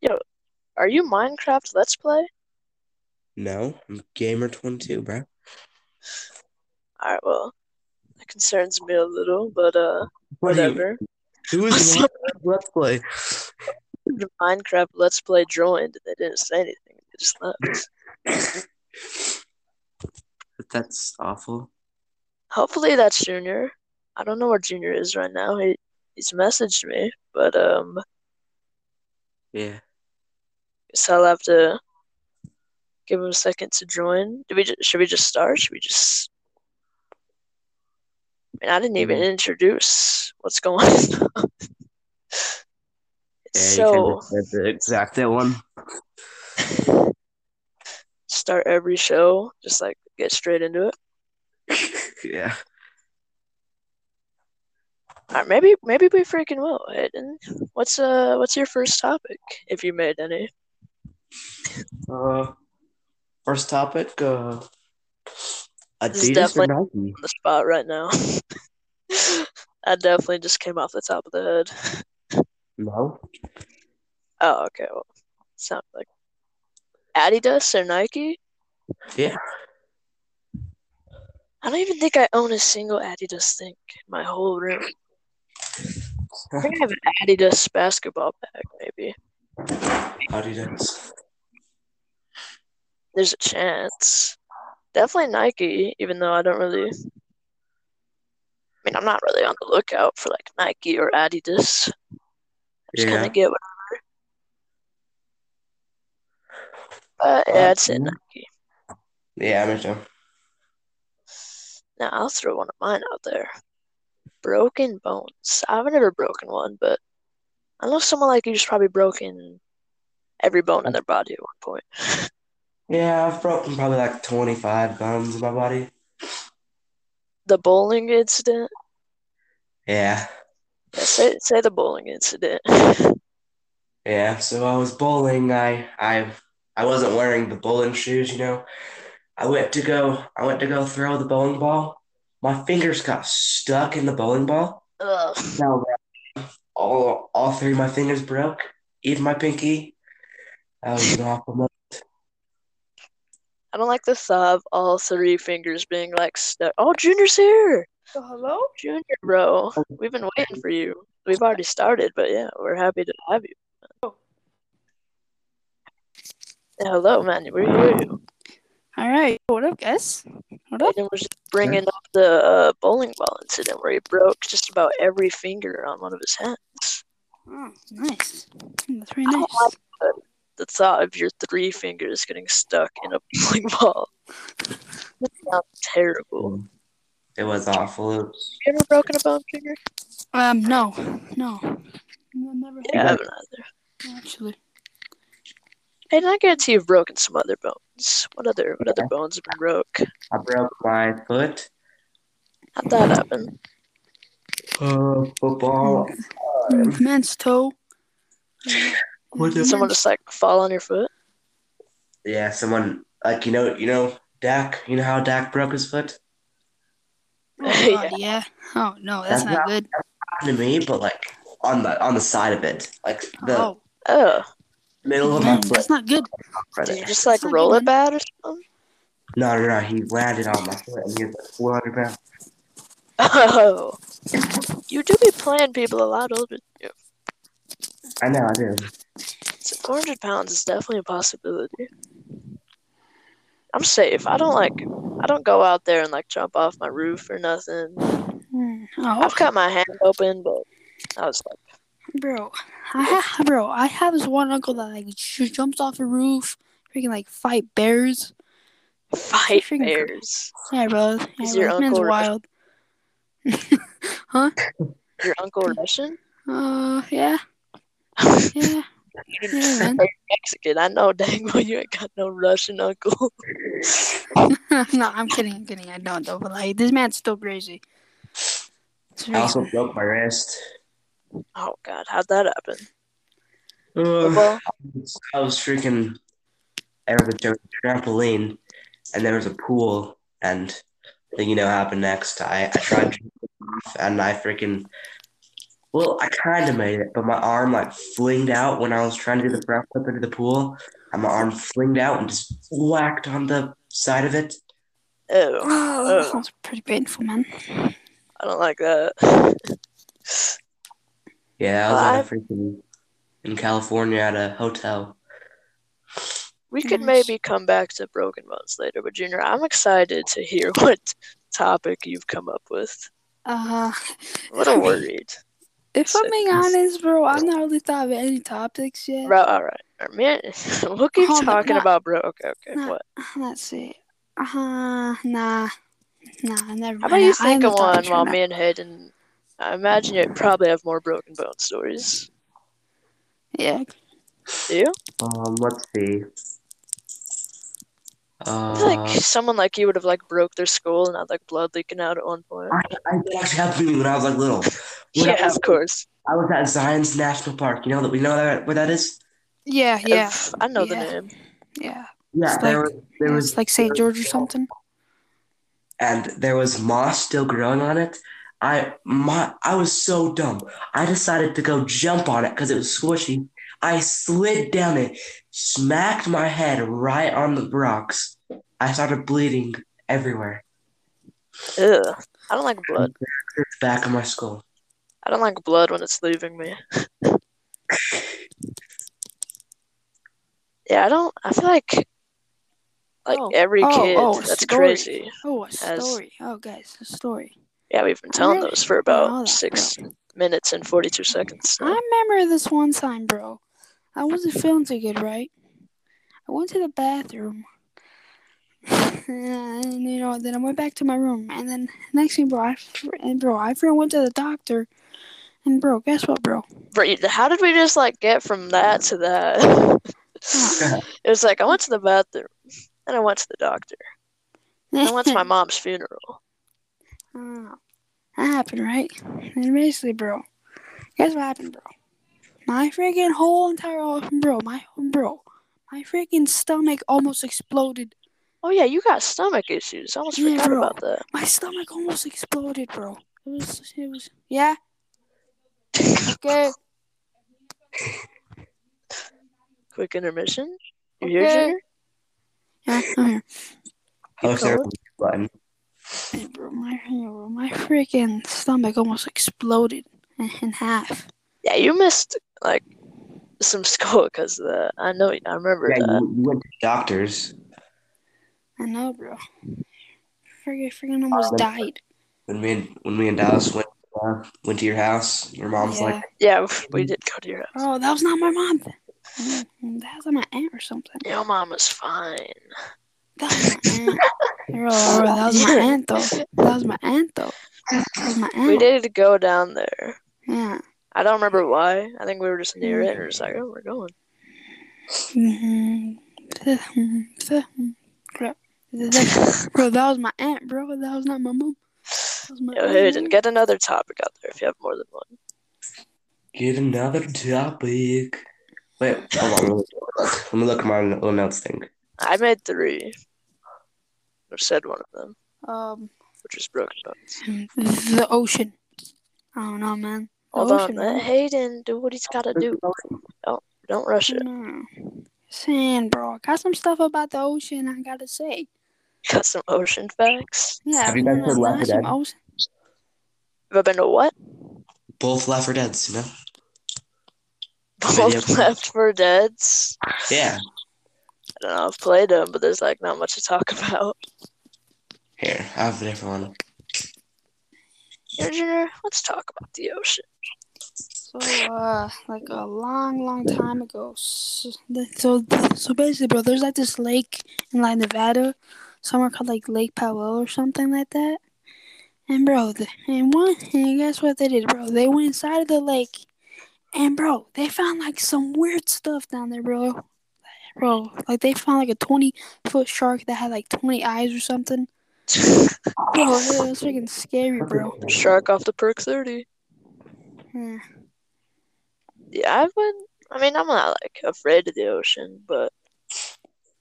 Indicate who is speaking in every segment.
Speaker 1: Yo, are you Minecraft Let's Play?
Speaker 2: No, I'm gamer twenty two, bro.
Speaker 1: All right, well, that concerns me a little, but uh,
Speaker 2: What do you-
Speaker 1: whatever.
Speaker 2: Who is Minecraft Let's Play?
Speaker 1: The Minecraft Let's Play joined. They didn't say anything. They just left.
Speaker 2: That's awful.
Speaker 1: Hopefully that's Junior. I don't know where Junior is right now. He he's messaged me, but um,
Speaker 2: Yeah.
Speaker 1: Guess I'll have to give him a second to join. Do we just, should we just start? Should we just? I mean, I didn't even
Speaker 2: Mhm.
Speaker 1: introduce what's going on.
Speaker 2: Yeah,
Speaker 1: so
Speaker 2: can the exact that one.
Speaker 1: start every show, just like get straight into it.
Speaker 2: yeah.
Speaker 1: Right, maybe maybe we freaking will. Hayden. What's uh what's your first topic if you made any?
Speaker 2: Uh, first topic. Uh,
Speaker 1: This is
Speaker 2: Adidas or
Speaker 1: definitely-
Speaker 2: Nike?
Speaker 1: On the spot right now. I definitely just came off the top of the head.
Speaker 2: No.
Speaker 1: Oh, okay. Well, sound like Adidas or Nike?
Speaker 2: Yeah.
Speaker 1: I don't even think I own a single Adidas thing in my whole room. I think I have an Adidas basketball bag, maybe.
Speaker 2: Adidas.
Speaker 1: There's a chance. Definitely Nike, even though I don't really. I mean, I'm not really on the lookout for like Nike or Adidas. I just kind
Speaker 2: Yeah.
Speaker 1: of get whatever. But yeah, I'd say
Speaker 2: Um,
Speaker 1: Nike.
Speaker 2: Yeah, me too.
Speaker 1: Now I'll throw one of mine out there. Broken bones. I've never broken one, but I know someone like you just probably broken every bone in their body at one point.
Speaker 2: Yeah, I've broken probably like 25 bones in my body.
Speaker 1: The bowling incident.
Speaker 2: Yeah.
Speaker 1: Yeah, say say the bowling incident.
Speaker 2: Yeah, so I was bowling. I I I wasn't wearing the bowling shoes, you know. I went to go I went to go throw the bowling ball. My fingers got stuck in the bowling ball.
Speaker 1: Ugh.
Speaker 2: All all three of my fingers broke, even my pinky. That was an awful moment.
Speaker 1: I don't like the thought of all three fingers being like stuck. Oh, Junior's here.
Speaker 3: Oh, hello?
Speaker 1: Junior, bro. We've been waiting for you. We've already started, but yeah, we're happy to have you.
Speaker 3: Oh.
Speaker 1: Yeah, hello, man. We hear you.
Speaker 3: All right. What up, guys? What up?
Speaker 1: Aiden was just bringing up the uh, bowling ball incident where he broke just about every finger on one of his hands.
Speaker 3: Oh, nice. That's very nice.
Speaker 1: like the thought of your three fingers getting stuck in a bowling ball. That sounds terrible.
Speaker 2: It was awful. It was-
Speaker 1: You ever broken a bone, Junior?
Speaker 3: Um, no, no, no never.
Speaker 1: Yeah, I
Speaker 3: have,
Speaker 1: haven't either.
Speaker 3: actually.
Speaker 1: And I guarantee you've broken some other bones. What other what other bones have been broke?
Speaker 2: I broke my foot.
Speaker 1: How'd that happen?
Speaker 2: Uh, football.
Speaker 3: Man's toe.
Speaker 2: What
Speaker 1: Did someone just like fall on your foot?
Speaker 2: Yeah, someone like you know you know Dak. You know how Dak broke his foot?
Speaker 3: Oh, God, yeah. Oh no, that's
Speaker 2: That's
Speaker 3: not
Speaker 2: not-
Speaker 3: good.
Speaker 2: Happened to me, but like on the on the side of it, like the
Speaker 3: Oh,
Speaker 1: Oh,
Speaker 2: middle of my foot.
Speaker 3: that's not good.
Speaker 1: did you just like
Speaker 3: It's
Speaker 1: roll it bad or something?
Speaker 2: No, no, no. He landed on my foot, and he was like 400 pounds.
Speaker 1: Oh, you do be playing people a lot older than you.
Speaker 2: I know, I do.
Speaker 1: So 400 pounds is definitely a possibility. I'm safe. I don't like. I don't go out there and like jump off my roof or nothing.
Speaker 3: Mm, Oh,
Speaker 1: I've cut my hand open, but I was like,
Speaker 3: bro, I ha- bro, I have this one uncle that like j- jumps off a roof, freaking like fight bears.
Speaker 1: fight
Speaker 3: Freaking-
Speaker 1: bears.
Speaker 3: Yeah, bro. Yeah,
Speaker 1: Is
Speaker 3: bro,
Speaker 1: your
Speaker 3: this man's
Speaker 1: uncle
Speaker 3: wild.
Speaker 1: Your uncle Russian?
Speaker 3: Uh, yeah, yeah, yeah, man.
Speaker 1: Mexican. I know dang well you ain't got no Russian uncle.
Speaker 3: no, I'm kidding. I'm kidding. I don't though. But like, this man's still crazy. It's
Speaker 2: I also broke my wrist.
Speaker 1: Oh God, how'd that happen?
Speaker 2: Uh,
Speaker 1: Football?
Speaker 2: I was freaking. There was a trampoline, and there was a pool, and then you know what happened next. I I tried to jump off, and I freaking Well, I kind of made it, but my arm like flinged out when I was trying to do the front flip into the pool, and my arm flinged out and just whacked on the side of it.
Speaker 1: Ew,
Speaker 3: Oh, that sounds pretty painful, man.
Speaker 1: I don't like that.
Speaker 2: Yeah, I was at
Speaker 1: I-
Speaker 2: a freaking in California at a hotel.
Speaker 1: We could
Speaker 3: Nice.
Speaker 1: maybe come back to Broken Bones later, but Junior, I'm excited to hear what topic you've come up with.
Speaker 3: Uh,
Speaker 1: I'm a little worried.
Speaker 3: if I'm being honest, bro, I've not really thought of any topics yet.
Speaker 1: Bro, all right. All right, Man, we'll keep
Speaker 3: Hold
Speaker 1: talking
Speaker 3: nah.
Speaker 1: about bro. Okay, okay.
Speaker 3: Nah.
Speaker 1: What?
Speaker 3: Let's see. Uh, nah. Nah, I never
Speaker 1: How about you think of one while
Speaker 3: that.
Speaker 1: me and Hayden? I imagine you probably have more Broken Bone stories.
Speaker 3: Yeah.
Speaker 1: Do you?
Speaker 2: Um, let's see.
Speaker 1: I feel
Speaker 2: Uh,
Speaker 1: like someone like you would have like broke their skull and had like blood leaking out at one point.
Speaker 2: I, I, that actually happened to me when I was like little. When
Speaker 1: Yeah,
Speaker 2: was,
Speaker 1: of course.
Speaker 2: I was at Zion's National Park. You know that we know that where that is.
Speaker 3: Yeah, yeah,
Speaker 1: I've- I know
Speaker 3: yeah.
Speaker 1: the name.
Speaker 3: yeah.
Speaker 2: Yeah,
Speaker 3: It's
Speaker 2: there
Speaker 3: like-
Speaker 2: was there was
Speaker 3: like St. George or something.
Speaker 2: and there was moss still growing on it. I my I was so dumb. I decided to go jump on it because it was squishy. I slid down it, smacked my head right on the rocks. I started bleeding everywhere.
Speaker 1: Ugh. I don't like blood.
Speaker 2: The back of my skull.
Speaker 1: I don't like blood when it's leaving me. Yeah, I don't. I feel like like
Speaker 3: Oh,
Speaker 1: every
Speaker 3: oh,
Speaker 1: kid.
Speaker 3: oh, a
Speaker 1: that's
Speaker 3: story.
Speaker 1: crazy.
Speaker 3: Oh, a
Speaker 1: As-
Speaker 3: story. Oh, guys, a story.
Speaker 1: Yeah, we've been telling
Speaker 3: really
Speaker 1: those for about oh,
Speaker 3: that,
Speaker 1: six minutes and forty-two seconds.
Speaker 3: I remember this one time, bro. I wasn't feeling too good, right? I went to the bathroom. And you know, then I went back to my room, and then next thing, bro, I and bro, I went to the doctor, and bro, guess what, bro?
Speaker 1: Bro, how did we just like get from that to that? it was like I went to the bathroom, and I went to the doctor, and I went to my mom's funeral.
Speaker 3: I. That happened, right? And basically, bro, guess what happened, bro? My freaking whole entire, bro, my, bro, my freaking stomach almost exploded.
Speaker 1: Oh yeah, you got stomach issues. I almost
Speaker 3: Yeah,
Speaker 1: forgot
Speaker 3: bro.
Speaker 1: about that.
Speaker 3: My stomach almost exploded, bro. It was, it was, yeah. Okay.
Speaker 1: Quick intermission. You here,
Speaker 3: Okay.
Speaker 1: Junior?
Speaker 3: Yeah, I'm here.
Speaker 2: Oh, sorry, button.
Speaker 3: Hey, bro, my, bro, my freaking stomach almost exploded in, in half.
Speaker 1: Yeah, you missed like some school because of that. I know. I remember
Speaker 2: Yeah,
Speaker 1: that.
Speaker 2: you, you went to doctors
Speaker 3: I know, bro. Freaking, freaking almost
Speaker 2: Um,
Speaker 3: died.
Speaker 2: when me and when me and Dallas went uh, went to your house. Your mom's
Speaker 3: yeah.
Speaker 2: like,
Speaker 1: Yeah, we did go to your house.
Speaker 3: Oh, that was not my mom. Mm, That was my aunt or something.
Speaker 1: Your mom was fine.
Speaker 3: That was my aunt. Bro, bro, that was my aunt though. That was my aunt though. That was my aunt.
Speaker 1: We did go down there.
Speaker 3: Yeah.
Speaker 1: I don't remember why. I think we were just near it and we are just like, oh, we're going.
Speaker 3: Crap. Bro, that was my aunt, bro. That was not my mom. That was my
Speaker 1: Yo,
Speaker 3: aunt,
Speaker 1: Hayden, get another topic out there if you have more than one.
Speaker 2: get another topic. Wait, hold on. Let me, look at my little notes thing.
Speaker 1: I made three. Or said one of them,
Speaker 3: Um,
Speaker 1: which was broken
Speaker 3: the ocean. I don't know, man. The
Speaker 1: Hold on, let
Speaker 3: man.
Speaker 1: Hayden do what he's got to do. Oh, don't rush it.
Speaker 3: No. Saying, bro, got some stuff about the ocean I gotta say.
Speaker 1: Got some ocean facts.
Speaker 3: Yeah,
Speaker 2: Have you guys heard
Speaker 3: no,
Speaker 2: Left
Speaker 3: no,
Speaker 2: 4 Dead?
Speaker 3: ocean.
Speaker 1: Have I been to what?
Speaker 2: Both Left 4 Deads, you know?
Speaker 1: Both Left 4 Dead's.
Speaker 2: Yeah.
Speaker 1: I don't know. I've played them, but there's like not much to talk about.
Speaker 2: Here, I have a different one.
Speaker 1: Here, Junior, let's talk about the ocean.
Speaker 3: So, uh, like a long, long time ago. So, so, so basically, bro, there's like this lake in like Nevada, somewhere called like Lake Powell or something like that. And bro, the, and one, and guess what they did, bro? They went inside of the lake, and bro, they found like some weird stuff down there, bro. Bro, like they found like a 20 foot shark that had like 20 eyes or something. Bro, it was freaking scary, bro.
Speaker 1: Shark off the perk 30.
Speaker 3: Yeah.
Speaker 1: Yeah, I would. I mean, I'm not like afraid of the ocean, but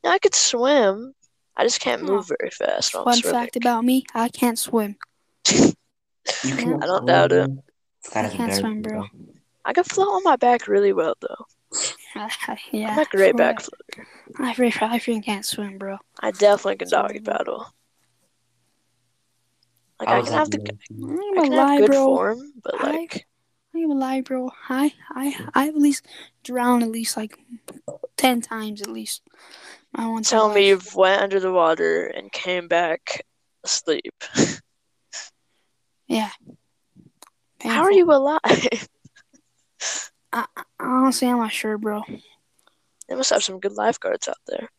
Speaker 1: yeah, I could swim. I just can't move very fast while I'm
Speaker 3: Fun
Speaker 1: swimming.
Speaker 3: fact about me, I can't swim.
Speaker 2: You can't
Speaker 1: I don't doubt it.
Speaker 3: I can't swim, bro.
Speaker 1: I can float on my back really well though.
Speaker 3: yeah.
Speaker 1: I'm a great
Speaker 3: for-
Speaker 1: back floater.
Speaker 3: I freaking, I freaking can't swim, bro.
Speaker 1: I definitely can
Speaker 3: Sorry,
Speaker 1: doggy
Speaker 3: bro.
Speaker 1: paddle. Like
Speaker 2: I
Speaker 1: I can have the
Speaker 3: I'm
Speaker 1: I
Speaker 3: gonna
Speaker 1: can have good
Speaker 3: bro.
Speaker 1: form, but
Speaker 3: I-
Speaker 1: like
Speaker 3: I'm gonna lie, bro. I, I, I've at least drowned at least like ten times at least. I want to
Speaker 1: tell me you've went under the water and came back asleep.
Speaker 3: Yeah.
Speaker 1: How are you alive?
Speaker 3: I I, honestly, I'm not sure, bro.
Speaker 1: they must have some good lifeguards out there.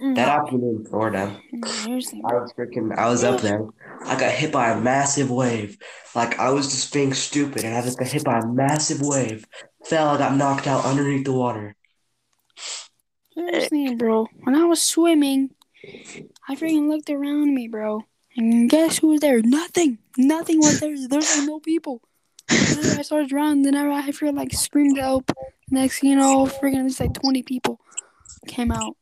Speaker 2: That mm-hmm. afternoon in Florida,
Speaker 3: mm-hmm. Here's
Speaker 2: I was freaking, I was up there. I got hit by a massive wave. Like I was just being stupid, and I just got hit by a massive wave. Fell, I got knocked out underneath the water.
Speaker 3: Here's the thing, bro. When I was swimming, I freaking looked around me, bro. And guess who was there? Nothing. Nothing was there. There's like no people. Then I started drowning. Then I, I feel like screamed help. Next, thing you know, freaking least like 20 people came out.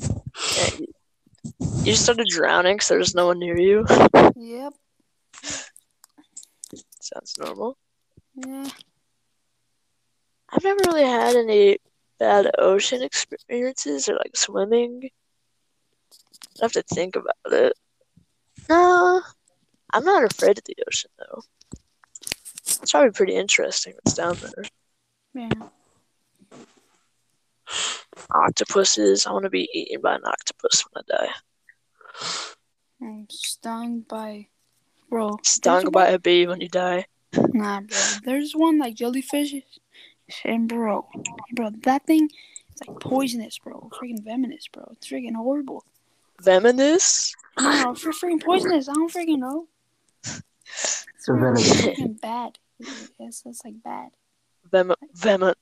Speaker 1: You started drowning because there was no one near you.
Speaker 3: Yep.
Speaker 1: Sounds normal.
Speaker 3: Yeah.
Speaker 1: I've never really had any bad ocean experiences or like swimming. I have to think about it. No, I'm not afraid of the ocean though. It's probably pretty interesting what's down there.
Speaker 3: Yeah.
Speaker 1: Octopuses. I want to be eaten by an octopus when I die.
Speaker 3: I'm stung by. Bro. there's
Speaker 1: Stung
Speaker 3: one-
Speaker 1: by a bee when you die.
Speaker 3: Nah, bro. There's one like jellyfish. And, bro. Bro, that thing is like poisonous, bro. Freaking venomous, bro. It's freaking horrible.
Speaker 1: Venomous?
Speaker 3: No, for freaking poisonous. I don't freaking know. It's
Speaker 2: So
Speaker 3: really
Speaker 2: venomous.
Speaker 3: freaking bad. It's, it's like bad.
Speaker 1: Vem venom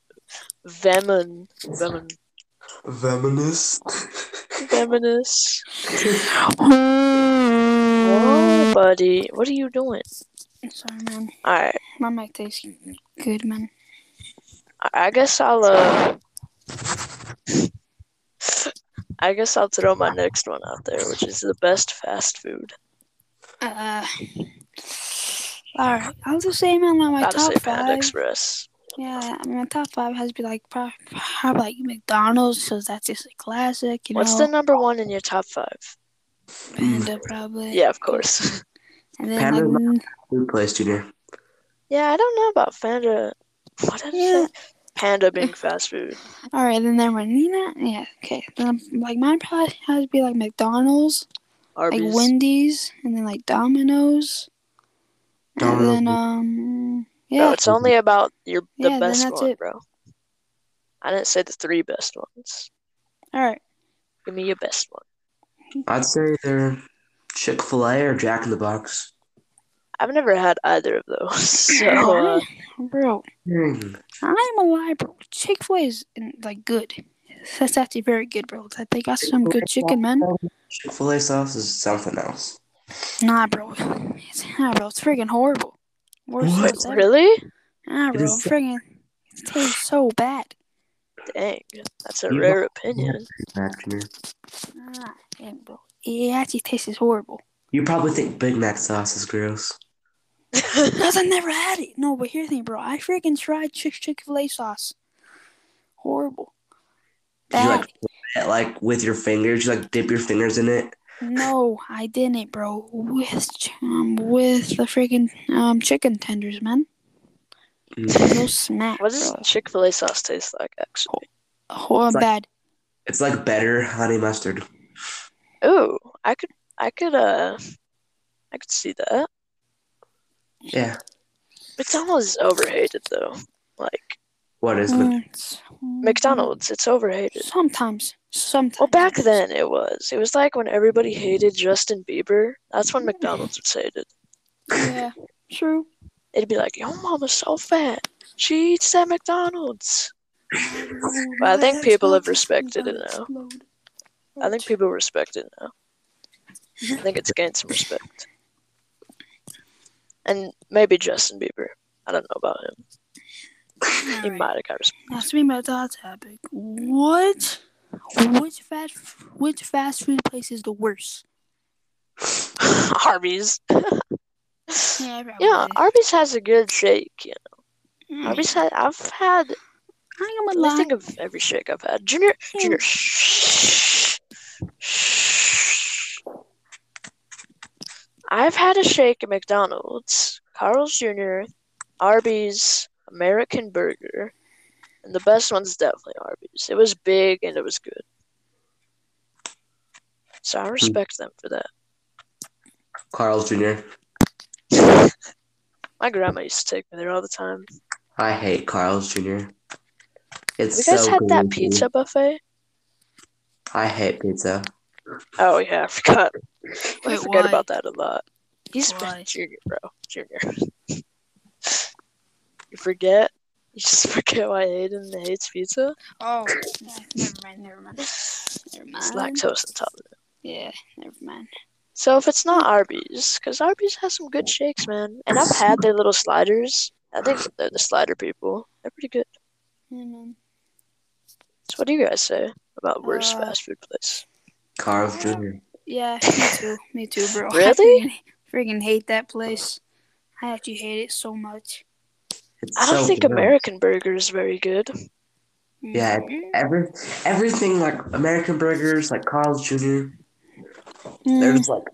Speaker 1: venom venom
Speaker 2: Venomous.
Speaker 1: venomous. Whoa, buddy. What are you doing?
Speaker 3: Sorry, man.
Speaker 1: Alright.
Speaker 3: My mic tastes good, man.
Speaker 1: I- I guess I'll uh I guess I'll throw my next one out there, which is the best fast food.
Speaker 3: Uh, all right. I'll just say, man, like my
Speaker 1: Gotta
Speaker 3: top
Speaker 1: say Panda
Speaker 3: five.
Speaker 1: Express.
Speaker 3: Yeah, I mean, my top five has to be like pro- probably like McDonald's, because that's just a classic. You
Speaker 1: What's
Speaker 3: know,
Speaker 1: the number one in your top five?
Speaker 3: Panda probably.
Speaker 1: Yeah, of course.
Speaker 3: And then
Speaker 2: Panda's
Speaker 3: like,
Speaker 2: Food place, Junior.
Speaker 1: yeah, I don't know about Panda. What did
Speaker 3: Yeah.
Speaker 1: Panda being fast food.
Speaker 3: all right, then there Nina. Yeah, okay. Then like mine probably has to be like McDonald's,
Speaker 1: Arby's.
Speaker 3: like Wendy's, and then like Domino's.
Speaker 2: Domino's.
Speaker 3: And then um,
Speaker 1: Bro,
Speaker 3: yeah,
Speaker 1: it's only about your the
Speaker 3: Yeah,
Speaker 1: best one,
Speaker 3: it.
Speaker 1: bro. I didn't say the three best ones.
Speaker 3: all right.
Speaker 1: Give me your best one.
Speaker 2: I'd say they're Chick Fil A or Jack in the Box.
Speaker 1: I've never had either of those, so uh,
Speaker 3: Bro. I'm a lie, bro. Chick Fil A is like good. That's actually very good, bro. They got some good chicken, man.
Speaker 2: Chick Fil A sauce is something else.
Speaker 3: Nah, bro. It's, nah, bro. It's freaking horrible. Worst
Speaker 2: What?
Speaker 3: sauce ever.
Speaker 1: really?
Speaker 3: Nah,
Speaker 2: It
Speaker 3: bro.
Speaker 2: is-
Speaker 3: Freaking. It tastes so bad.
Speaker 1: Dang, that's a
Speaker 2: You
Speaker 1: rare opinion.
Speaker 2: Mac, Junior.
Speaker 3: Nah, yeah, bro. It actually tastes horrible.
Speaker 2: You probably think Big Mac sauce is gross.
Speaker 3: Because I never had it. No, but here's the thing, bro. I freaking tried Chick Chick Fil A sauce. Horrible.
Speaker 2: Did you like like with your fingers? You like dip your fingers in it?
Speaker 3: No, I didn't, bro. With um, with the freaking um chicken tenders, man.
Speaker 2: Mm.
Speaker 3: No smack,
Speaker 1: what does
Speaker 3: bro.
Speaker 1: Chick Fil A sauce taste like? Actually,
Speaker 3: Oh,
Speaker 2: It's like- It's like better honey mustard.
Speaker 1: ooh, I could, I could, uh, I could see that.
Speaker 2: Yeah.
Speaker 1: McDonald's is overhated though. Like
Speaker 2: What is Mc-
Speaker 3: Mm, it's-
Speaker 1: McDonald's, it's overhated.
Speaker 3: Sometimes, sometimes.
Speaker 1: Well, back then it was. It was like when everybody hated Justin Bieber. That's when McDonald's was hated.
Speaker 3: Yeah, true.
Speaker 1: It'd be like, "Your mama's so fat. She eats at McDonald's." But I think people have respected it now. I think people respect it now. I think it's gained some respect. And maybe Justin Bieber. I don't know about him. He
Speaker 3: Alright,
Speaker 1: might have got.
Speaker 3: Now speaking about that topic, what, which fast, which fast food place is the worst?
Speaker 1: Arby's.
Speaker 3: Yeah.
Speaker 1: Yeah, Arby's has a good shake. You
Speaker 3: Hmm.
Speaker 1: Arby's had I've had
Speaker 3: I am gonna
Speaker 1: let
Speaker 3: lie.
Speaker 1: think of every shake I've had. Junior
Speaker 3: Yeah.
Speaker 1: Junior shh, shh. I've had a shake at McDonald's, Carl's Jr., Arby's, American Burger, and the best one's definitely Arby's. It was big and it was good. So I hmm. respect them for that.
Speaker 2: Carl's Jr.
Speaker 1: My grandma used to take me there all the time.
Speaker 2: I hate Carl's Jr. It's
Speaker 1: Have you guys
Speaker 2: so
Speaker 1: had that pizza buffet?
Speaker 2: I hate pizza.
Speaker 1: Oh yeah, I forgot. I
Speaker 3: Wait,
Speaker 1: forget
Speaker 3: why?
Speaker 1: about that a lot. He's
Speaker 3: Why?
Speaker 1: junior, bro. Junior. you forget? You just forget why Aiden hates pizza?
Speaker 3: Oh, yeah, never mind, never mind, never
Speaker 1: It's
Speaker 3: mind.
Speaker 1: lactose intolerant.
Speaker 3: Yeah, never mind.
Speaker 1: So if it's not Arby's, because Arby's has some good shakes, man. And I've had their little sliders. I think they're the slider people. They're pretty good.
Speaker 3: Yeah, man.
Speaker 1: So what do you guys say about worst
Speaker 3: Uh,
Speaker 1: fast food place?
Speaker 2: Carl's Jr.
Speaker 3: Yeah, me too. Me too, bro. I
Speaker 1: Really?
Speaker 3: freaking, freaking hate that place. I actually hate it so much.
Speaker 2: It's
Speaker 1: I don't
Speaker 2: so
Speaker 1: think
Speaker 2: gross.
Speaker 1: American Burger is very good.
Speaker 2: Yeah,
Speaker 3: Mm,
Speaker 2: Every everything like American burgers, like Carl's Jr.
Speaker 3: mm,
Speaker 2: There's like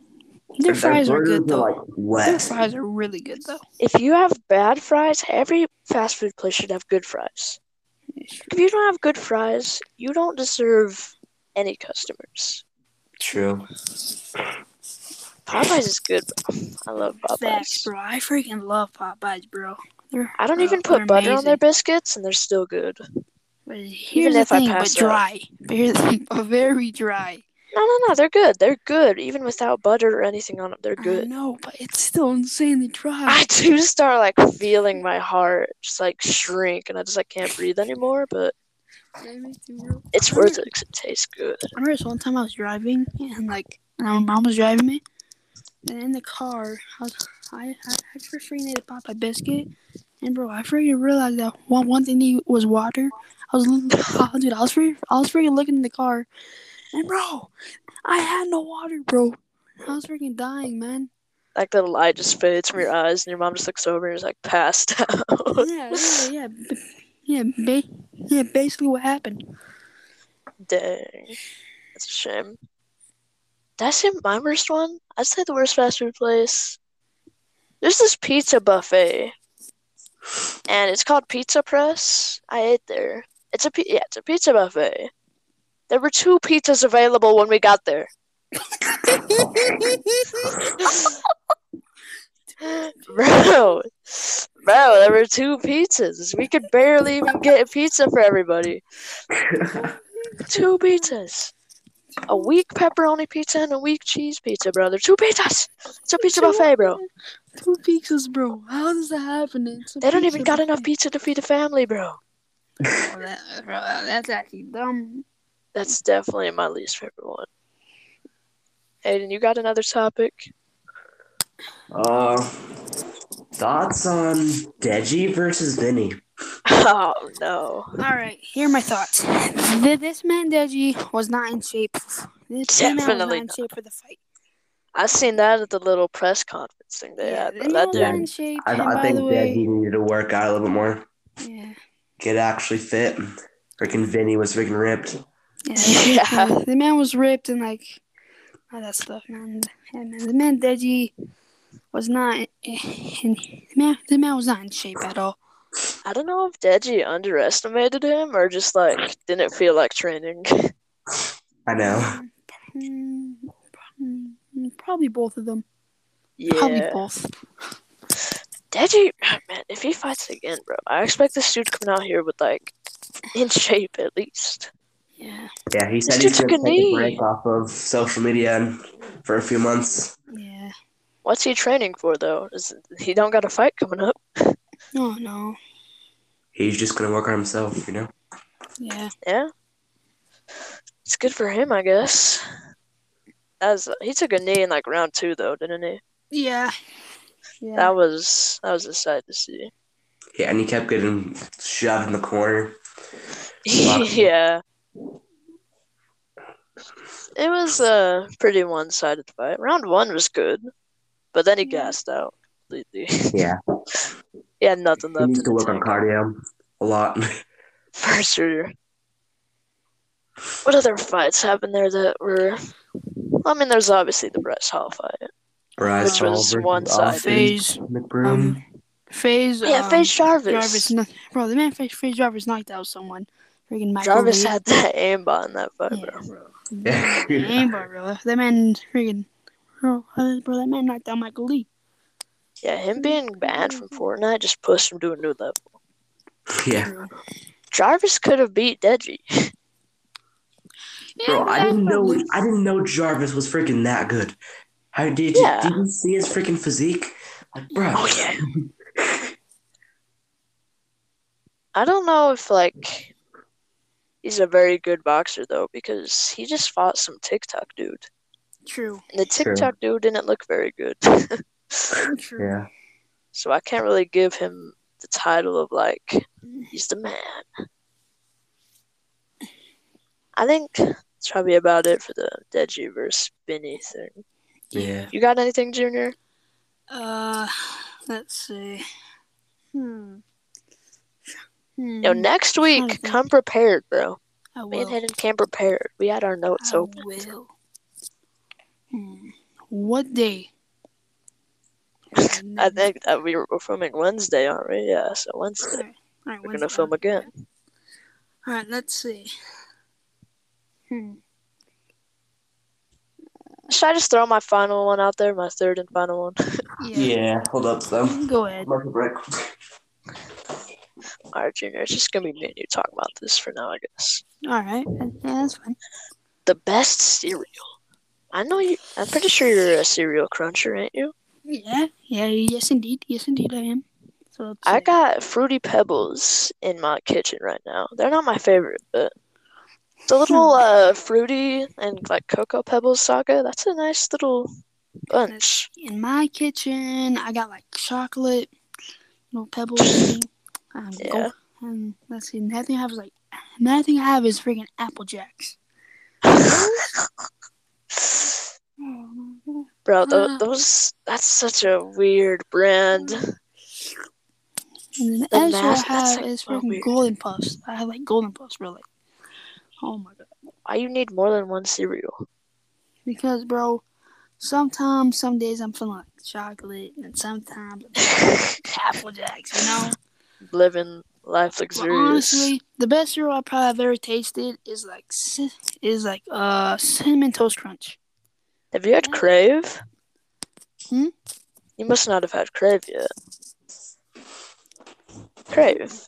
Speaker 3: their
Speaker 2: their
Speaker 3: fries are good though.
Speaker 2: like
Speaker 3: Their fries are really good though.
Speaker 1: If you have bad fries, every fast food place should have good fries. If you don't have good fries, you don't deserve any customers.
Speaker 2: True.
Speaker 1: Popeyes is good, bro. I love
Speaker 3: Facts,
Speaker 1: Popeyes.
Speaker 3: bro. I freaking love Popeyes, bro. They're,
Speaker 1: I don't even put butter on their biscuits, and they're still good.
Speaker 3: But here's
Speaker 1: if
Speaker 3: the thing, but dry. But here's the thing, but very dry.
Speaker 1: No, no, no, they're good. They're good, even without butter or anything on them. They're good.
Speaker 3: No, but it's still insanely dry.
Speaker 1: I do start like feeling my heart just like shrink, and I just like can't breathe anymore. But
Speaker 3: Yeah, me too, bro.
Speaker 1: it's worth it because it tastes good.
Speaker 3: I remember this one time I was driving and like and my mom was driving me, and in the car I was I I, I first freaking ate a Popeye biscuit, and bro I freaking realized that one one thing he was water. I was oh, dude I was freaking I was freaking looking in the car, and bro I had no water, bro. I was freaking dying, man.
Speaker 1: Like the light just fades from your eyes, and your mom just looks over and is like passed out.
Speaker 3: Yeah, yeah, yeah, yeah, ba- yeah. Basically, what happened?
Speaker 1: Dang, that's a shame. Did I say my worst one? I'd say the worst fast food place. There's this pizza buffet, and it's called Pizza Press. I ate there. It's a yeah, it's a pizza buffet. There were two pizzas available when we got there. Bro, bro, there were two pizzas. We could barely even get a pizza for everybody. Two pizzas. A weak pepperoni pizza and a weak cheese pizza, bro. They're two pizzas. It's a pizza buffet, bro.
Speaker 3: Two pizzas, bro. How does that happen?
Speaker 1: They don't even got enough pizza to feed a family, bro.
Speaker 3: Bro, that, bro, that's actually dumb.
Speaker 1: That's definitely my least favorite one. Aiden, you got another topic?
Speaker 2: Uh, thoughts on Deji versus Vinny?
Speaker 1: Oh no.
Speaker 3: All right, here are my thoughts. This man Deji was not in shape. This man was not
Speaker 1: Definitely
Speaker 3: in
Speaker 1: not.
Speaker 3: shape for the fight.
Speaker 1: I seen that at the little press conference thing they
Speaker 3: Yeah,
Speaker 1: had, bro. That
Speaker 3: was not
Speaker 1: dude.
Speaker 3: shape.
Speaker 2: I, I think
Speaker 3: the way,
Speaker 2: Deji needed to work out a little bit more.
Speaker 3: yeah,
Speaker 2: Get actually fit. Freaking Vinny was freaking ripped.
Speaker 3: yeah,
Speaker 1: Yeah.
Speaker 3: the, the man was ripped and like all that stuff, man. Yeah, man, the man Deji was not. In, the man, the man was not in shape at all.
Speaker 1: I don't know if Deji underestimated him or just like didn't feel like training.
Speaker 2: I know.
Speaker 3: Mm, hmm. Probably both of them. Probably
Speaker 1: Yeah.
Speaker 3: both.
Speaker 1: Deji, man, if he fights again, bro, I expect this dude coming out here with like in shape at least.
Speaker 3: Yeah,
Speaker 2: Yeah, he said he's
Speaker 1: dude
Speaker 2: gonna
Speaker 1: a
Speaker 2: take a break off of social media and, for a few months.
Speaker 3: yeah.
Speaker 1: What's he training for though? Is he don't got a fight coming up?
Speaker 3: No, no.
Speaker 2: He's just gonna work on himself, you know.
Speaker 3: Yeah.
Speaker 1: Yeah, it's good for him, I guess. As he took a knee in like round two though, didn't he?
Speaker 3: Yeah. Yeah.
Speaker 1: That was that was a sight to see.
Speaker 2: Yeah, and he kept getting shoved in the corner.
Speaker 1: Yeah. It was a pretty one-sided fight. Round one was good, but then he gassed out completely.
Speaker 2: Yeah.
Speaker 1: He had nothing
Speaker 2: He
Speaker 1: left
Speaker 2: needs
Speaker 1: in
Speaker 2: to
Speaker 1: the
Speaker 2: work on cardio a lot.
Speaker 1: For sure. What other fights happened there that were? I mean, there's obviously the Bryce Hall fight.
Speaker 2: Bryce
Speaker 1: Which
Speaker 2: Hall
Speaker 1: was
Speaker 2: versus
Speaker 1: one-sided.
Speaker 2: Austin
Speaker 3: FaZe.
Speaker 2: McBroom.
Speaker 3: Um, FaZe.
Speaker 1: Yeah,
Speaker 3: um,
Speaker 1: FaZe Jarvis.
Speaker 3: Jarvis. kno- Bro, the man FaZe, FaZe Jarvis knocked out someone. Freaking Michael
Speaker 1: Jarvis
Speaker 3: Le.
Speaker 1: had that aimbot in that fight,
Speaker 3: Yeah,
Speaker 1: bro.
Speaker 3: bro.
Speaker 2: Yeah.
Speaker 3: Damn, bro, bro. That man freaking. Bro, bro, that man knocked out Michael Le.
Speaker 1: Yeah, him being banned from Fortnite just pushed him to a new level.
Speaker 2: yeah.
Speaker 1: Jarvis could have beat Deji.
Speaker 2: Bro, I didn't know. I didn't know Jarvis was freaking that good. How did you
Speaker 1: Yeah.
Speaker 2: did you see his freaking physique? Like, bro.
Speaker 1: Oh, yeah. I don't know if like he's a very good boxer though, because he just fought some TikTok dude,
Speaker 3: True.
Speaker 1: and the
Speaker 2: True.
Speaker 1: TikTok dude didn't look very good.
Speaker 3: True.
Speaker 2: Yeah.
Speaker 1: so I can't really give him the title of like he's the man. I think that's probably about it for the Deji versus Vinny thing.
Speaker 2: Yeah.
Speaker 1: You got anything, Junior?
Speaker 3: Uh, let's see. Hmm. Hmm.
Speaker 1: Yo, next week, come prepared, bro.
Speaker 3: I
Speaker 1: Me and
Speaker 3: will.
Speaker 1: Hayden came prepared. We had our notes
Speaker 3: I
Speaker 1: open.
Speaker 3: will. Hmm. What day?
Speaker 1: I think that we were filming Wednesday, aren't we? Yeah, so Wednesday.
Speaker 3: Alright, alright,
Speaker 1: We're
Speaker 3: when's
Speaker 1: gonna film again.
Speaker 3: All right, let's see. Hmm.
Speaker 1: Should I just throw my final one out there, my third and final one?
Speaker 3: Yeah.
Speaker 2: Yeah. Hold up though.
Speaker 3: Go ahead.
Speaker 2: Commercial break.
Speaker 1: All right, Junior, it's just gonna be me and you talking about this for now, I guess.
Speaker 3: All right. Yeah, that's fine.
Speaker 1: The best cereal. I know you. I'm pretty sure you're a cereal cruncher, ain't you?
Speaker 3: Yeah. Yeah. Yes, indeed. Yes, indeed, I am. So
Speaker 1: I got fruity pebbles in my kitchen right now. They're not my favorite, but the little uh fruity and like cocoa pebbles saga. That's a nice little bunch.
Speaker 3: in my kitchen. I got like chocolate, little pebbles. Um,
Speaker 1: Yeah.
Speaker 3: gold- and let's see. Another thing I have is like, another thing I have is freaking Apple Jacks.
Speaker 1: Bro, th- those that's such a weird brand.
Speaker 3: And then the
Speaker 1: The mask,
Speaker 3: I have
Speaker 1: like,
Speaker 3: is freaking. Golden Puffs. I have like Golden Puffs, bro. Like, oh my god.
Speaker 1: Why you need more than one cereal?
Speaker 3: Because, bro, sometimes, some days I'm feeling like chocolate, and sometimes I'm like Apple Jacks, you know?
Speaker 1: Living life
Speaker 3: But
Speaker 1: luxurious.
Speaker 3: honestly, the best cereal I probably have ever tasted is like ci- is like uh cinnamon toast crunch.
Speaker 1: Have you had Krave?
Speaker 3: Hmm?
Speaker 1: You must not have had Krave yet. Krave.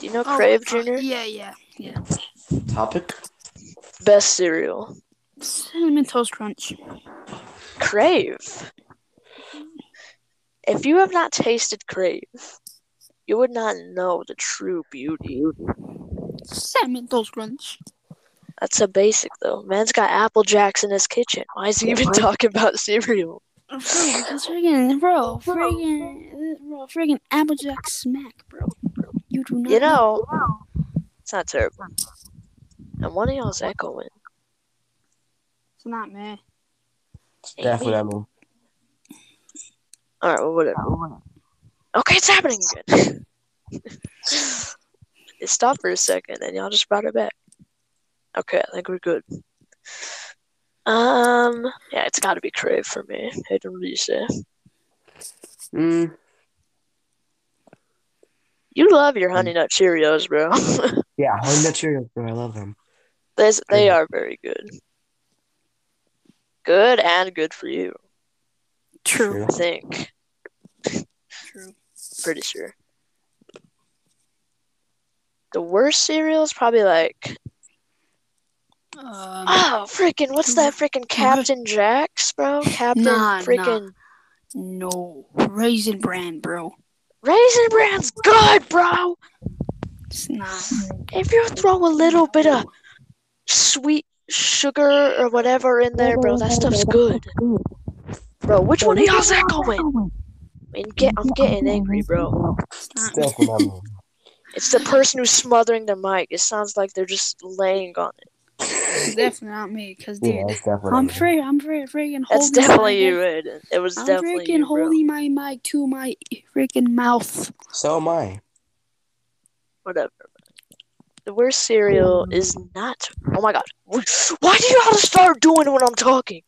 Speaker 1: Do you know
Speaker 3: Oh,
Speaker 1: Krave,
Speaker 3: uh,
Speaker 1: Junior?
Speaker 3: yeah, yeah, yeah.
Speaker 2: Topic.
Speaker 1: Best cereal.
Speaker 3: Cinnamon toast crunch.
Speaker 1: Krave. If you have not tasted Krave, you would not know the true beauty.
Speaker 3: Cinnamon toast crunch.
Speaker 1: That's a basic though. Man's got Apple Jacks in his kitchen. Why is he even talking about cereal?
Speaker 3: Oh, Bro, because friggin', bro, friggin', bro, friggin' Applejack smack, bro. You do not
Speaker 1: You know, it's not terrible. And one of y'all's echoing.
Speaker 3: It's not me.
Speaker 2: It's Definitely. I.
Speaker 1: Alright, well, whatever. Okay, it's happening again. it stopped for a second, and y'all just brought it back. Okay, I think we're good. Um, yeah, it's got to be Krave for me. Hayden, what do you say?
Speaker 2: Mm,
Speaker 1: You love your Honey Nut Cheerios, bro.
Speaker 2: yeah, Honey Nut Cheerios, bro. I love them.
Speaker 1: There's, they are very good. Good and good for you,
Speaker 3: True.
Speaker 1: I think.
Speaker 3: True.
Speaker 1: Pretty sure. The worst cereal is probably like
Speaker 3: Um,
Speaker 1: Oh, freaking, what's that freaking Captain Jack's, bro? Captain
Speaker 3: Nah,
Speaker 1: freaking
Speaker 3: no. Raisin Bran, bro.
Speaker 1: Raisin Bran's good, bro.
Speaker 3: It's not.
Speaker 1: If you throw a little bit of sweet sugar or whatever in there, bro, that stuff's good. Bro, which one of y'all's echoing? I mean, get, I'm getting angry, bro.
Speaker 3: It's.
Speaker 2: Definitely. I mean.
Speaker 1: It's the person who's smothering their mic. It sounds like they're just laying on it.
Speaker 3: It's definitely not me, cause dude,
Speaker 2: Yeah.
Speaker 3: I'm
Speaker 2: me.
Speaker 3: free. I'm free, freaking holding.
Speaker 1: That's definitely you,
Speaker 3: mic-
Speaker 1: Aiden. It was
Speaker 3: I'm
Speaker 1: definitely
Speaker 3: freaking
Speaker 1: you,
Speaker 3: holding my mic to my freaking mouth.
Speaker 2: So am I.
Speaker 1: Whatever. The worst cereal is mm. not. Oh my god. Why do you gotta start doing it when I'm talking?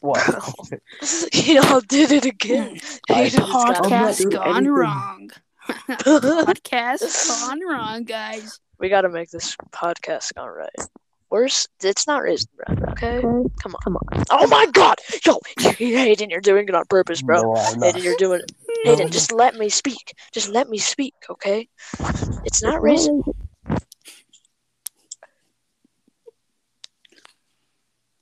Speaker 2: What?
Speaker 1: Y'all did it again.
Speaker 2: I-
Speaker 1: Aiden has got-
Speaker 2: I'm not
Speaker 3: Podcast gone wrong. Podcast gone wrong, guys.
Speaker 1: we gotta make this podcast gone right. Worse, it's not raisin bread, okay? Come on. Come on. Oh my god! Yo, Aiden, you're doing it on purpose, bro.
Speaker 2: No, I'm not.
Speaker 1: Aiden, you're doing it.
Speaker 2: No,
Speaker 1: Aiden, just let me speak. Just let me speak, okay? It's not raisin.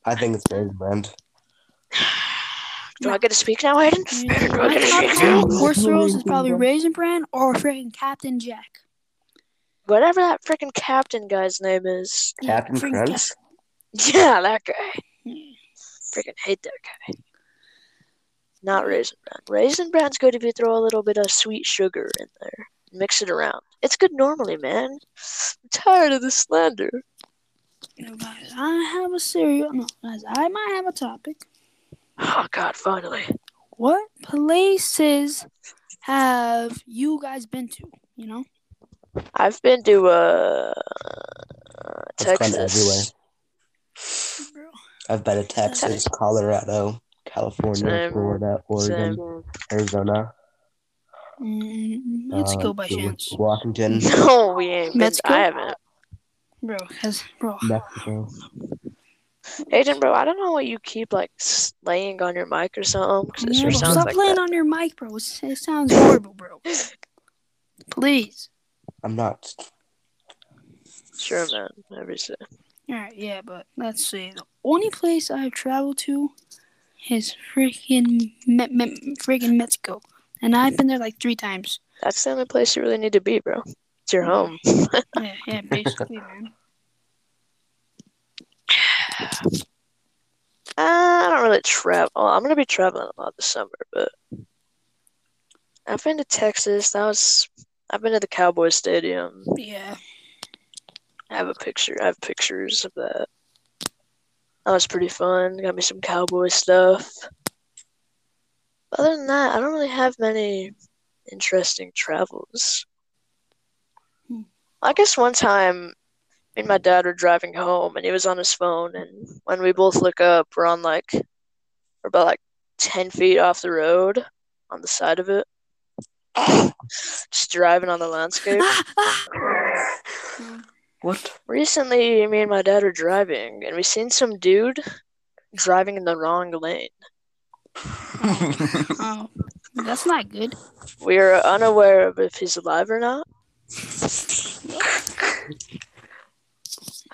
Speaker 2: I think it's Raisin Bran.
Speaker 1: Do I get to speak now, Aiden? Aiden, do I get to speak now?
Speaker 3: Worst cereals is probably Raisin Bran or freaking Captain Jack.
Speaker 1: Whatever that freaking captain guy's name is.
Speaker 2: Captain
Speaker 3: freaking
Speaker 2: Crunch.
Speaker 1: Yeah, that guy.
Speaker 3: Cap-
Speaker 1: Freaking hate that guy. Not raisin bran. Raisin bran's good if you throw a little bit of sweet sugar in there. Mix it around. It's good normally, man. I'm tired of the slander.
Speaker 3: No, guys, I have a serial. No, guys, I might have a topic.
Speaker 1: Oh God, finally.
Speaker 3: What places have you guys been to? You know,
Speaker 1: I've been to uh
Speaker 2: It's gone
Speaker 1: Texas.
Speaker 3: bro.
Speaker 2: I've been to Texas, Colorado, California,
Speaker 1: Same.
Speaker 2: Florida, Oregon,
Speaker 1: Same.
Speaker 2: Arizona,
Speaker 3: Mm, Mexico
Speaker 2: uh,
Speaker 3: by chance,
Speaker 2: Washington,
Speaker 1: No, we ain't been.
Speaker 3: Mexico?
Speaker 1: I haven't.
Speaker 3: Bro. Cause bro,
Speaker 2: Mexico.
Speaker 1: Aiden, bro, I don't know what you keep like s- laying on your mic or something. 'cause it
Speaker 3: yeah,
Speaker 1: sure
Speaker 3: bro,
Speaker 1: sounds
Speaker 3: stop
Speaker 1: like
Speaker 3: playing
Speaker 1: that.
Speaker 3: on your mic, bro. It's, it sounds horrible, bro. Please.
Speaker 2: I'm not.
Speaker 1: Sure, man. Every say.
Speaker 3: All right, yeah, but let's see. The only place I've traveled to is freaking me- me- freaking Mexico, and I've been there like three times.
Speaker 1: That's the only place you really need to be, bro. It's your home.
Speaker 3: Yeah, yeah, basically, man.
Speaker 1: Uh, I don't really travel. I'm gonna be traveling a lot this summer, but I've been to Texas. That was. I've been to the Cowboy Stadium.
Speaker 3: Yeah,
Speaker 1: I have a picture. I have pictures of that. That was pretty fun. Got me some cowboy stuff. Other than that, I don't really have many interesting travels. I guess one time, me and my dad were driving home, and he was on his phone, and when we both look up, we're on like, we're about like ten feet off the road, on the side of it, just driving on the landscape.
Speaker 2: What?
Speaker 1: Recently, me and my dad were driving, and we seen some dude driving in the wrong lane.
Speaker 3: oh, that's not good.
Speaker 1: We are unaware of if he's alive or not.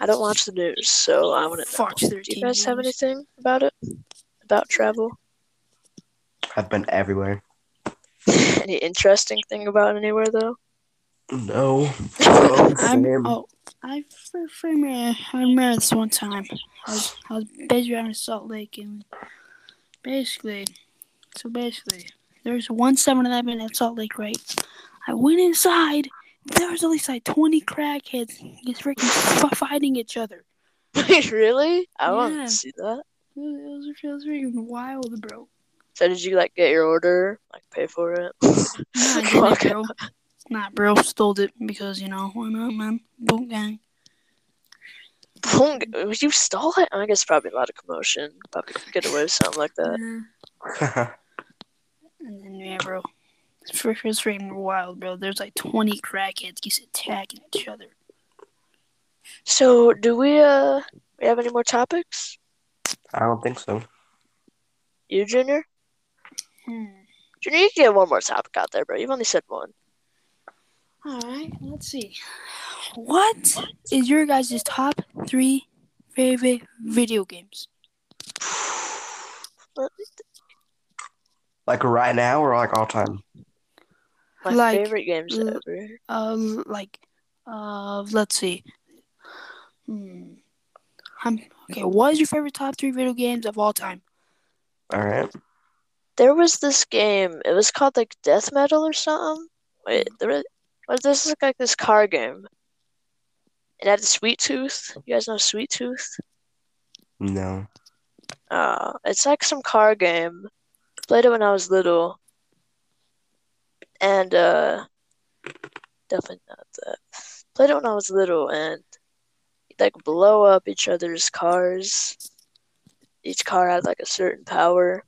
Speaker 1: I don't watch the news, so I wouldn't know.
Speaker 3: Fox
Speaker 1: Do you guys have anything about it? About travel?
Speaker 2: I've been everywhere.
Speaker 1: Any interesting thing about anywhere though?
Speaker 2: No. Oh,
Speaker 3: I'm,
Speaker 2: same.
Speaker 3: oh, I for, for me, I remember this one time. I was, I was basically around Salt Lake, and basically, so basically, there's one 7-Eleven at Salt Lake, right? I went inside. There was at least like 20 crackheads just freaking f- fighting each other.
Speaker 1: Wait, really? I want
Speaker 3: Yeah.
Speaker 1: to see that.
Speaker 3: It was, it was, freaking wild, bro.
Speaker 1: So did you like get your order, like pay for it?
Speaker 3: Nah, I didn't, bro. Nah, bro, stole it because you know why not, man? Boom gang.
Speaker 1: Boom, you stole it? I guess probably a lot of commotion. Probably get away with something like that.
Speaker 3: Yeah. And then yeah, bro, it's for it's freaking wild, bro. There's like 20 crackheads just attacking each other.
Speaker 1: So, do we uh we have any more topics?
Speaker 2: I don't think so.
Speaker 1: You, Junior?
Speaker 3: Hmm.
Speaker 1: Junior, you can get one more topic out there, bro. You've only said one.
Speaker 3: All right, let's see. What is your guys' top three favorite video games?
Speaker 2: Like right now or like all time?
Speaker 1: My
Speaker 3: Like,
Speaker 1: favorite games
Speaker 3: l-
Speaker 1: ever.
Speaker 3: Uh, like, uh, let's see. Hmm. I'm, okay, what is your favorite top three video games of all time?
Speaker 2: All right.
Speaker 1: There was this game. It was called like Death Metal or something. Wait, there was, was this is like this car game. It had Sweet Tooth. You guys know Sweet Tooth?
Speaker 2: No.
Speaker 1: Uh, it's like some car game. Played it when I was little. And uh definitely not that. Played it when I was little and you'd, like blow up each other's cars. Each car had like a certain power.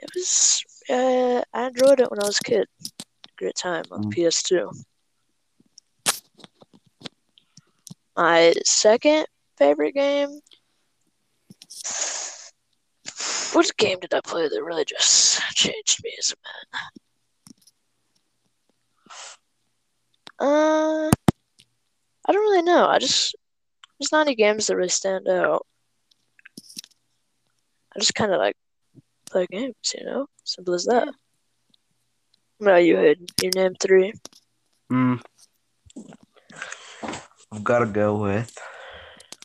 Speaker 1: It was uh, I enjoyed it when I was a kid. Great time on
Speaker 2: Mm.
Speaker 1: PS2. My second favorite game. What game did I play that really just changed me as a man? Uh, I don't really know. I just there's not any games that really stand out. I just kind of like play games, you know, simple as that. What about you, Hayden? You name three.
Speaker 2: Mm. I've got to go with.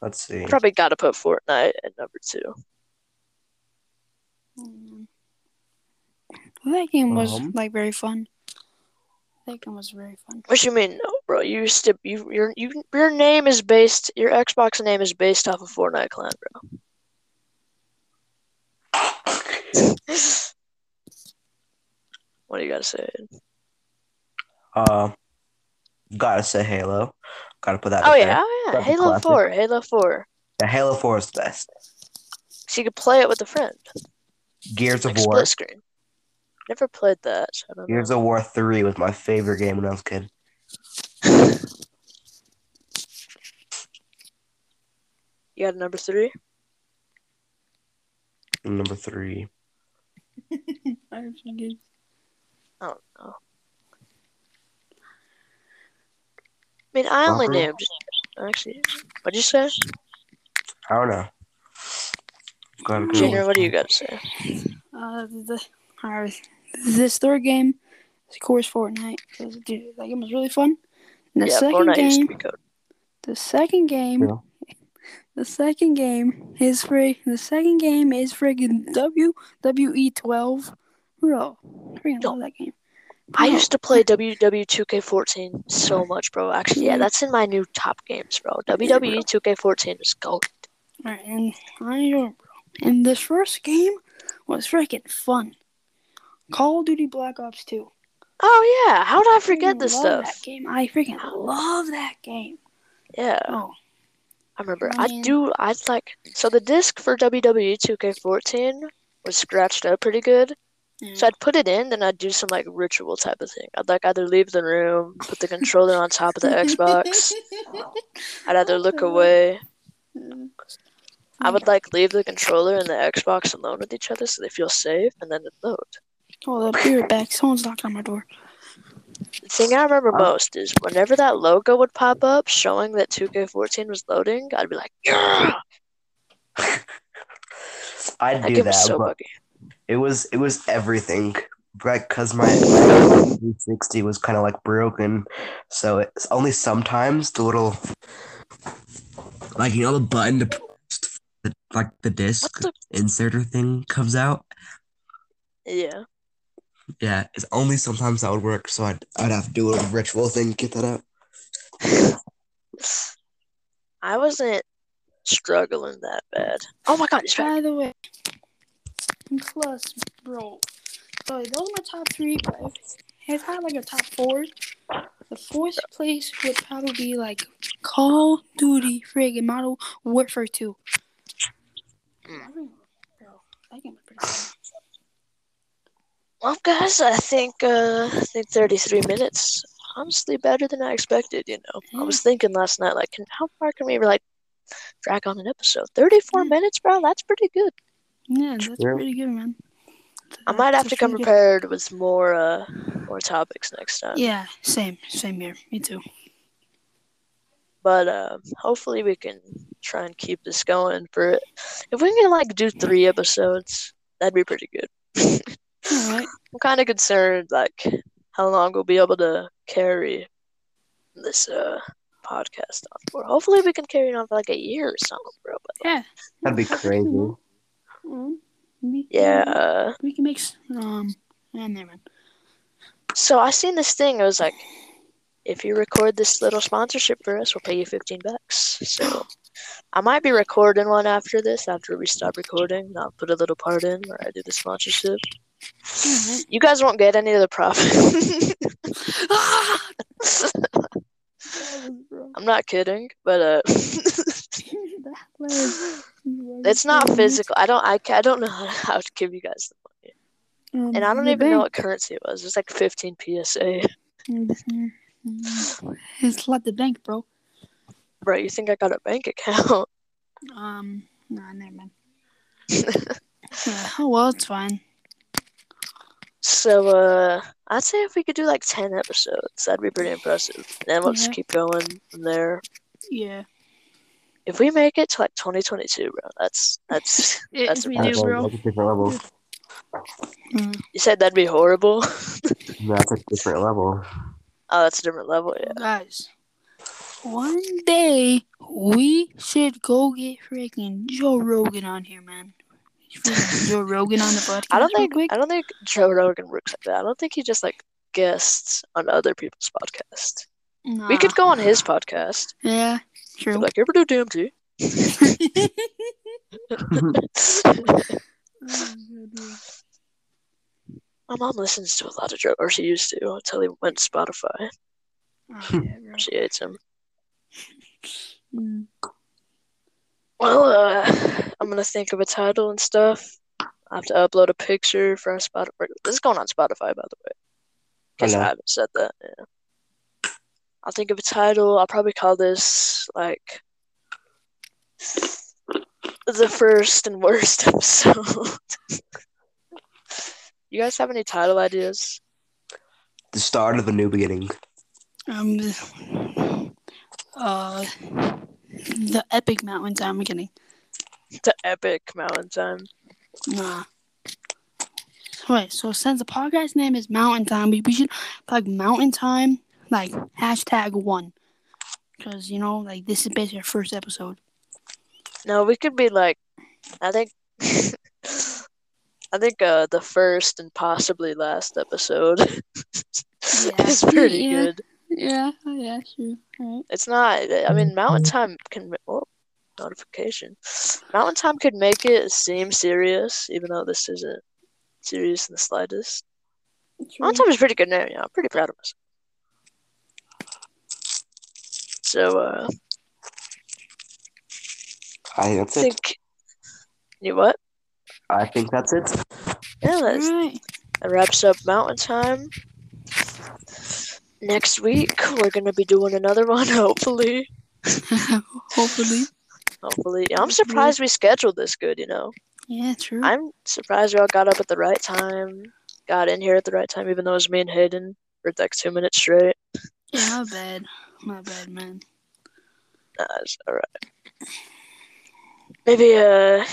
Speaker 2: Let's see.
Speaker 1: Probably got to put Fortnite at number two.
Speaker 3: Mm. That game was
Speaker 2: Um.
Speaker 3: like very fun. That game was very fun.
Speaker 1: What you mean, no, bro? You used to you your you your name is based your Xbox name is based off of Fortnite clan, bro. what do you gotta say?
Speaker 2: Uh, gotta say Halo. Gotta put that.
Speaker 1: Oh yeah, oh yeah, Halo
Speaker 2: classic.
Speaker 1: Four, Halo Four.
Speaker 2: Yeah, Halo Four is the best.
Speaker 1: So you could play it with a friend,
Speaker 2: Gears of
Speaker 1: like
Speaker 2: War.
Speaker 1: split screen. Never played that. So I
Speaker 2: Gears of War Three was my favorite game when I was a kid.
Speaker 1: You had number three?
Speaker 2: Number three.
Speaker 3: I forget.
Speaker 1: Don't know. I mean, I only
Speaker 2: Uh-huh.
Speaker 1: Actually, what'd you say?
Speaker 2: I don't know.
Speaker 1: Junior, what do you
Speaker 2: one.
Speaker 1: got to say?
Speaker 3: Uh, the, alright. This third game, of course, Fortnite. 'cause, Dude, that game was really fun. And the
Speaker 1: yeah,
Speaker 3: second
Speaker 1: Fortnite used to
Speaker 3: game,
Speaker 1: be code.
Speaker 3: the second game,
Speaker 2: Yeah.
Speaker 3: the second game is free. The second game is friggin' WWE 12. Bro, freaking
Speaker 1: No.
Speaker 3: love that game.
Speaker 1: I used to play WW2K14 so much, bro. Actually, yeah,
Speaker 3: Yeah.
Speaker 1: that's in my new top games, bro. WWE 2K14 is gold.
Speaker 3: Alright, and I don't, bro. And this first game was freaking fun. Call of Duty Black Ops 2.
Speaker 1: Oh yeah, how did I forget
Speaker 3: Freaking
Speaker 1: this
Speaker 3: love
Speaker 1: stuff?
Speaker 3: That game. I freaking love that game.
Speaker 1: Yeah,
Speaker 3: Oh,
Speaker 1: I remember. I
Speaker 3: Man.
Speaker 1: do. I like. So the disc for WWE 2K14 was scratched up pretty good.
Speaker 3: yeah.
Speaker 1: So I'd put it in, then I'd do some like ritual type of thing. I'd like either leave the room, put the controller on top of the Xbox. I'd either look away. Mm. I would like leave the controller and the Xbox alone with each other so they feel safe, and then it'd load.
Speaker 3: Oh, the beer back. Someone's knocking on my door.
Speaker 1: The thing I remember
Speaker 2: Oh.
Speaker 1: most is whenever that logo would pop up showing that 2K14 was loading, I'd be like, yeah!
Speaker 2: I'd do
Speaker 1: game
Speaker 2: that,
Speaker 1: so
Speaker 2: but
Speaker 1: buggy.
Speaker 2: it was it was everything. Right, because my, my 360 was kind of like broken, so it's only sometimes the little, like you know, the button to press, the, like the disc
Speaker 1: What
Speaker 2: inserter thing comes out.
Speaker 1: Yeah.
Speaker 2: Yeah, it's only sometimes that would work, so I'd I'd have to do a little ritual thing to get that out.
Speaker 1: I wasn't struggling that bad. Oh my god.
Speaker 3: By the way, plus, bro, so those are my top three. But if, if I had like a top four, the fourth place would probably be like Call of Duty friggin' Modern Warfare 2.
Speaker 1: Mm.
Speaker 3: Bro, that game was pretty fun.
Speaker 1: Well, guys, I think uh, I think 33 minutes. Honestly, better than I expected. You know, I was thinking last night, like, can, how far can we like drag on an episode? 34
Speaker 3: Yeah.
Speaker 1: minutes, bro. That's pretty good.
Speaker 3: Yeah, that's
Speaker 2: True.
Speaker 3: pretty good, man.
Speaker 1: I might have
Speaker 3: That's
Speaker 1: to come
Speaker 3: pretty good.
Speaker 1: prepared with more uh more topics next time.
Speaker 3: Yeah, same, same here. Me too.
Speaker 1: But uh, hopefully we can try and keep this going for it. if we can like do three episodes, that'd be pretty good.
Speaker 3: All right.
Speaker 1: I'm kind of concerned like how long we'll be able to carry this uh podcast on for. Hopefully we can carry it on for like a year or something, bro. But
Speaker 3: Yeah.
Speaker 2: That'd be crazy.
Speaker 3: Mhm. We-
Speaker 1: yeah,
Speaker 3: We can make um. Yeah, never mind.
Speaker 1: so I seen this thing. It was like if you record this little sponsorship for us, we'll pay you 15 bucks. So I might be recording one after this, after we stop recording. I'll put a little part in where I do the sponsorship. You guys won't get any of the profit. I'm not kidding, but uh, it's not physical. I don't. I, I don't know how, to give you guys the money,
Speaker 3: Um,
Speaker 1: and I don't even know what currency it was. It's like 15 PSA.
Speaker 3: It's like the bank, bro.
Speaker 1: Bro, you think I got a bank account?
Speaker 3: Um, nah, never mind. Yeah, oh well, it's fine.
Speaker 1: So, uh, I'd say if we could do like 10 episodes, that'd be pretty impressive. Then we'll just keep going from there.
Speaker 3: Yeah.
Speaker 1: If we make it to like 2022, bro, that's that's.
Speaker 3: If
Speaker 1: That's
Speaker 3: we do, bro.
Speaker 2: That's a different level.
Speaker 3: Mm.
Speaker 1: You said that'd be horrible.
Speaker 2: That's a different level.
Speaker 1: oh, that's a different level. Yeah.
Speaker 3: Guys, one day we should go get freaking Joe Rogan on here, man. Joe Rogan on the podcast.
Speaker 1: I don't think. I don't think Joe Rogan works like that. I don't think he just like guests on other people's podcast. We could go on his podcast.
Speaker 3: Yeah, true.
Speaker 1: like, ever do DMT? My mom listens to a lot of Joe, or she used to until he went Spotify.
Speaker 3: Oh, yeah.
Speaker 1: She hates him.
Speaker 3: Mm.
Speaker 1: Well, uh, I'm gonna think of a title and stuff. I have to upload a picture for our Spotify. This is going on Spotify, by the way. Guess I
Speaker 2: Hello.
Speaker 1: haven't said that. Yeah. I'll think of a title. I'll probably call this like the first and worst episode. you guys have any title ideas?
Speaker 2: The start of a new beginning.
Speaker 3: Um, uh, the epic mountain time. I'm kidding.
Speaker 1: The epic mountain time.
Speaker 3: Nah. Wait, so since the podcast name is Mountain Time, we, we should like Mountain Time, like hashtag one, because you know, like this is basically our first episode.
Speaker 1: No, we could be like, I think, I think uh, the first and possibly last episode
Speaker 3: Yeah.
Speaker 1: is pretty
Speaker 3: Yeah.
Speaker 1: good.
Speaker 3: Yeah, yeah, sure. Alright.
Speaker 1: It's not. I mean, Mountain Time can. Oh, notification. Mountain Time could make it seem serious, even though this isn't serious in the slightest. Mountain Time is a pretty good name. Yeah, I'm pretty proud of myself. So, uh,
Speaker 2: I think that's
Speaker 1: I
Speaker 2: it.
Speaker 1: You what?
Speaker 2: I think that's it.
Speaker 1: Yeah, that's,
Speaker 3: Alright.
Speaker 1: that wraps up Mountain Time. Next week, we're gonna be doing another one, hopefully.
Speaker 3: Hopefully.
Speaker 1: Hopefully, I'm surprised we scheduled this good. You know,
Speaker 3: Yeah, true.
Speaker 1: I'm surprised we all got up at the right time, got in here at the right time, even though it was me and Hayden for like two minutes straight.
Speaker 3: yeah, my bad. My bad, man.
Speaker 1: Nah, it's all right. Maybe uh,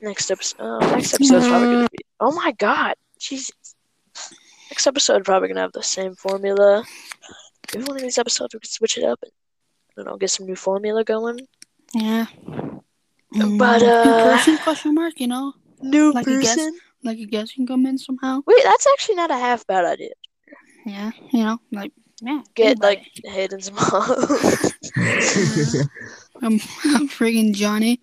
Speaker 1: next episode. Oh, next episode's probably gonna be. Oh my god, Jesus. Next episode probably gonna have the same formula. Maybe one of these episodes we could switch it up and I don't know, get some new formula going.
Speaker 3: Yeah.
Speaker 1: But, uh,
Speaker 3: in person question mark, you know,
Speaker 1: New
Speaker 3: Like a guest?
Speaker 1: person.
Speaker 3: like a guest can come in somehow.
Speaker 1: Wait, that's actually not a half bad idea.
Speaker 3: Yeah, you know, like yeah.
Speaker 1: Get
Speaker 3: anybody.
Speaker 1: like Hayden's mom.
Speaker 3: I'm, I'm friggin' Johnny.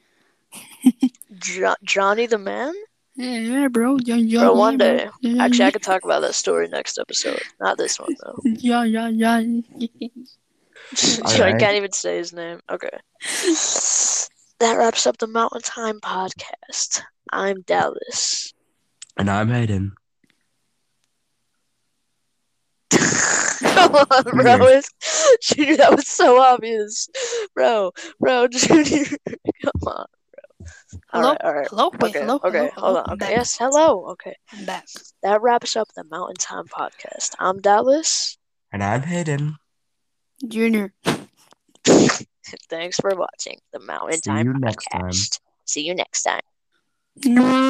Speaker 1: Jo- Johnny the man.
Speaker 3: Yeah, yeah, bro. Yeah, yeah,
Speaker 1: Bro, one day.
Speaker 3: Yeah,
Speaker 1: Actually, I could talk about that story next episode. Not this one though.
Speaker 3: yeah, yeah, yeah.
Speaker 1: I can't even say his name. Okay. That wraps up the Mountain Time podcast. I'm Dallas.
Speaker 2: And I'm Hayden.
Speaker 1: Come on, bro. It's, Junior, that was so obvious. Bro, bro, Junior. Come on, bro.
Speaker 3: Hello?
Speaker 1: Alright, alright.
Speaker 3: Hello? Wait,
Speaker 1: Okay,
Speaker 3: hello?
Speaker 1: okay,
Speaker 3: hello,
Speaker 1: hold on. Okay, yes, hello. Okay.
Speaker 3: I'm back.
Speaker 1: That wraps up the Mountain Time podcast. I'm Dallas.
Speaker 2: And I'm Hayden.
Speaker 3: Junior.
Speaker 1: Thanks for watching the Mountain
Speaker 2: See
Speaker 1: Time
Speaker 2: you next time.
Speaker 1: podcast. See you next time.
Speaker 3: No.